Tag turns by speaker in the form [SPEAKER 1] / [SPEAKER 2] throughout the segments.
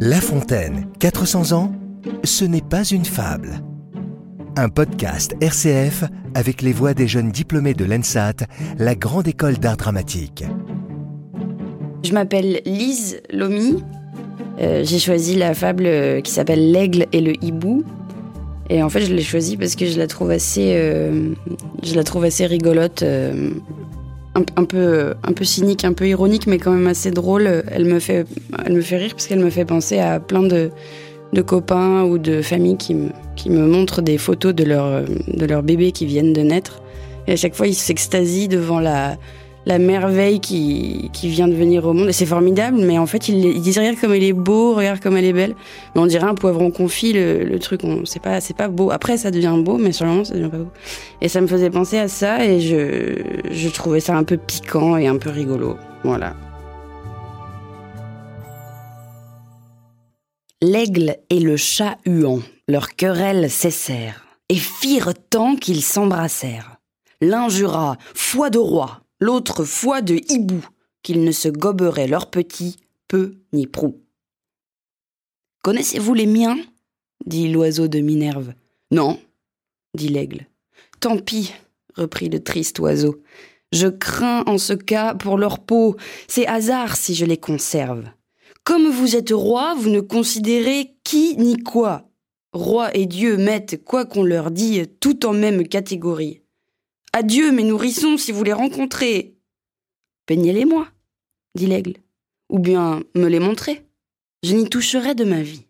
[SPEAKER 1] La Fontaine, 400 ans, ce n'est pas une fable. Un podcast RCF avec les voix des jeunes diplômés de l'ENSAT, la grande école d'art dramatique.
[SPEAKER 2] Je m'appelle Lise Lomi. Euh, j'ai choisi la fable euh, qui s'appelle L'aigle et le hibou. Et en fait, je l'ai choisie parce que je la trouve assez, euh, je la trouve assez rigolote, un, peu, un peu cynique, un peu ironique, mais quand même assez drôle. Elle me fait, elle me fait rire parce qu'elle me fait penser à plein de, de copains ou de familles qui me, qui me montrent des photos de leur, de leurs bébés qui viennent de naître. Et à chaque fois, ils s'extasient devant la, la merveille qui, qui vient de venir au monde. Et c'est formidable, mais en fait, ils, disent regarde comme elle est beau, regarde comme elle est belle. Mais on dirait un poivron confit, le, le truc, c'est pas, c'est pas beau. Après, ça devient beau, mais sur le moment, ça devient pas beau. Et ça me faisait penser à ça, et je, je trouvais ça un peu piquant et un peu rigolo. Voilà. L'aigle et le chat huant, leur querelle cessèrent, et firent tant qu'ils s'embrassèrent. L'un jura, foi de roi, l'autre foi de hibou, qu'ils ne se goberaient leurs petits, peu ni prou. Connaissez-vous les miens? dit l'oiseau de Minerve. Non, dit l'aigle. Tant pis, reprit le triste oiseau. Je crains en ce cas pour leur peau, c'est hasard si je les conserve. Comme vous êtes roi, vous ne considérez qui ni quoi. Roi et Dieu mettent, quoi qu'on leur dit, tout en même catégorie. Adieu, mes nourrissons, si vous les rencontrez. Peignez-les-moi, dit l'aigle, ou bien me les montrez. Je n'y toucherai de ma vie.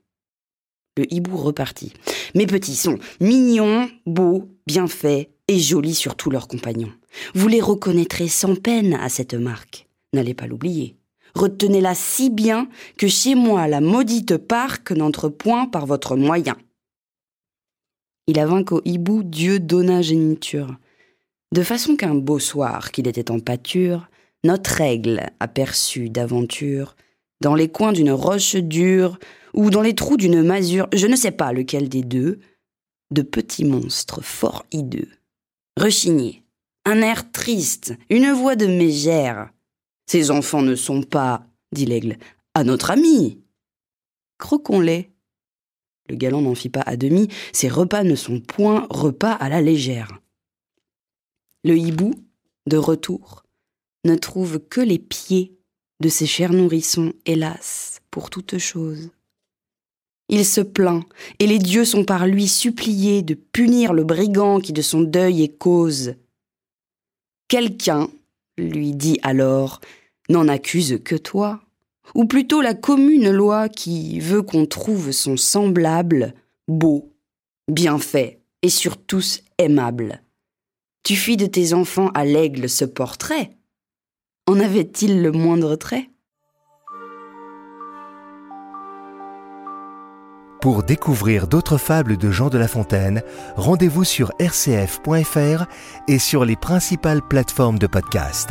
[SPEAKER 2] Le hibou repartit. Mes petits sont mignons, beaux, bien faits et jolis sur tous leurs compagnons. Vous les reconnaîtrez sans peine à cette marque. N'allez pas l'oublier. Retenez-la si bien que chez moi la maudite parque n'entre point par votre moyen. Il avint qu'au hibou Dieu donna géniture de façon qu'un beau soir qu'il était en pâture, notre aigle aperçut d'aventure, dans les coins d'une roche dure, ou dans les trous d'une masure, je ne sais pas lequel des deux, de petits monstres fort hideux. Rechignés, un air triste, une voix de mégère. Ces enfants ne sont pas, dit l'aigle, à notre ami. Croquons-les. Le galant n'en fit pas à demi, ces repas ne sont point repas à la légère. Le hibou, de retour, ne trouve que les pieds de ses chers nourrissons, hélas, pour toute chose. Il se plaint, et les dieux sont par lui suppliés de punir le brigand qui de son deuil est cause. Quelqu'un, lui dit alors, n'en accuse que toi, ou plutôt la commune loi qui veut qu'on trouve son semblable beau, bien fait, et sur tous aimable. Tu fis de tes enfants à l'aigle ce portrait. En avait-il le moindre trait?
[SPEAKER 1] Pour découvrir d'autres fables de Jean de La Fontaine, rendez-vous sur rcf.fr et sur les principales plateformes de podcast.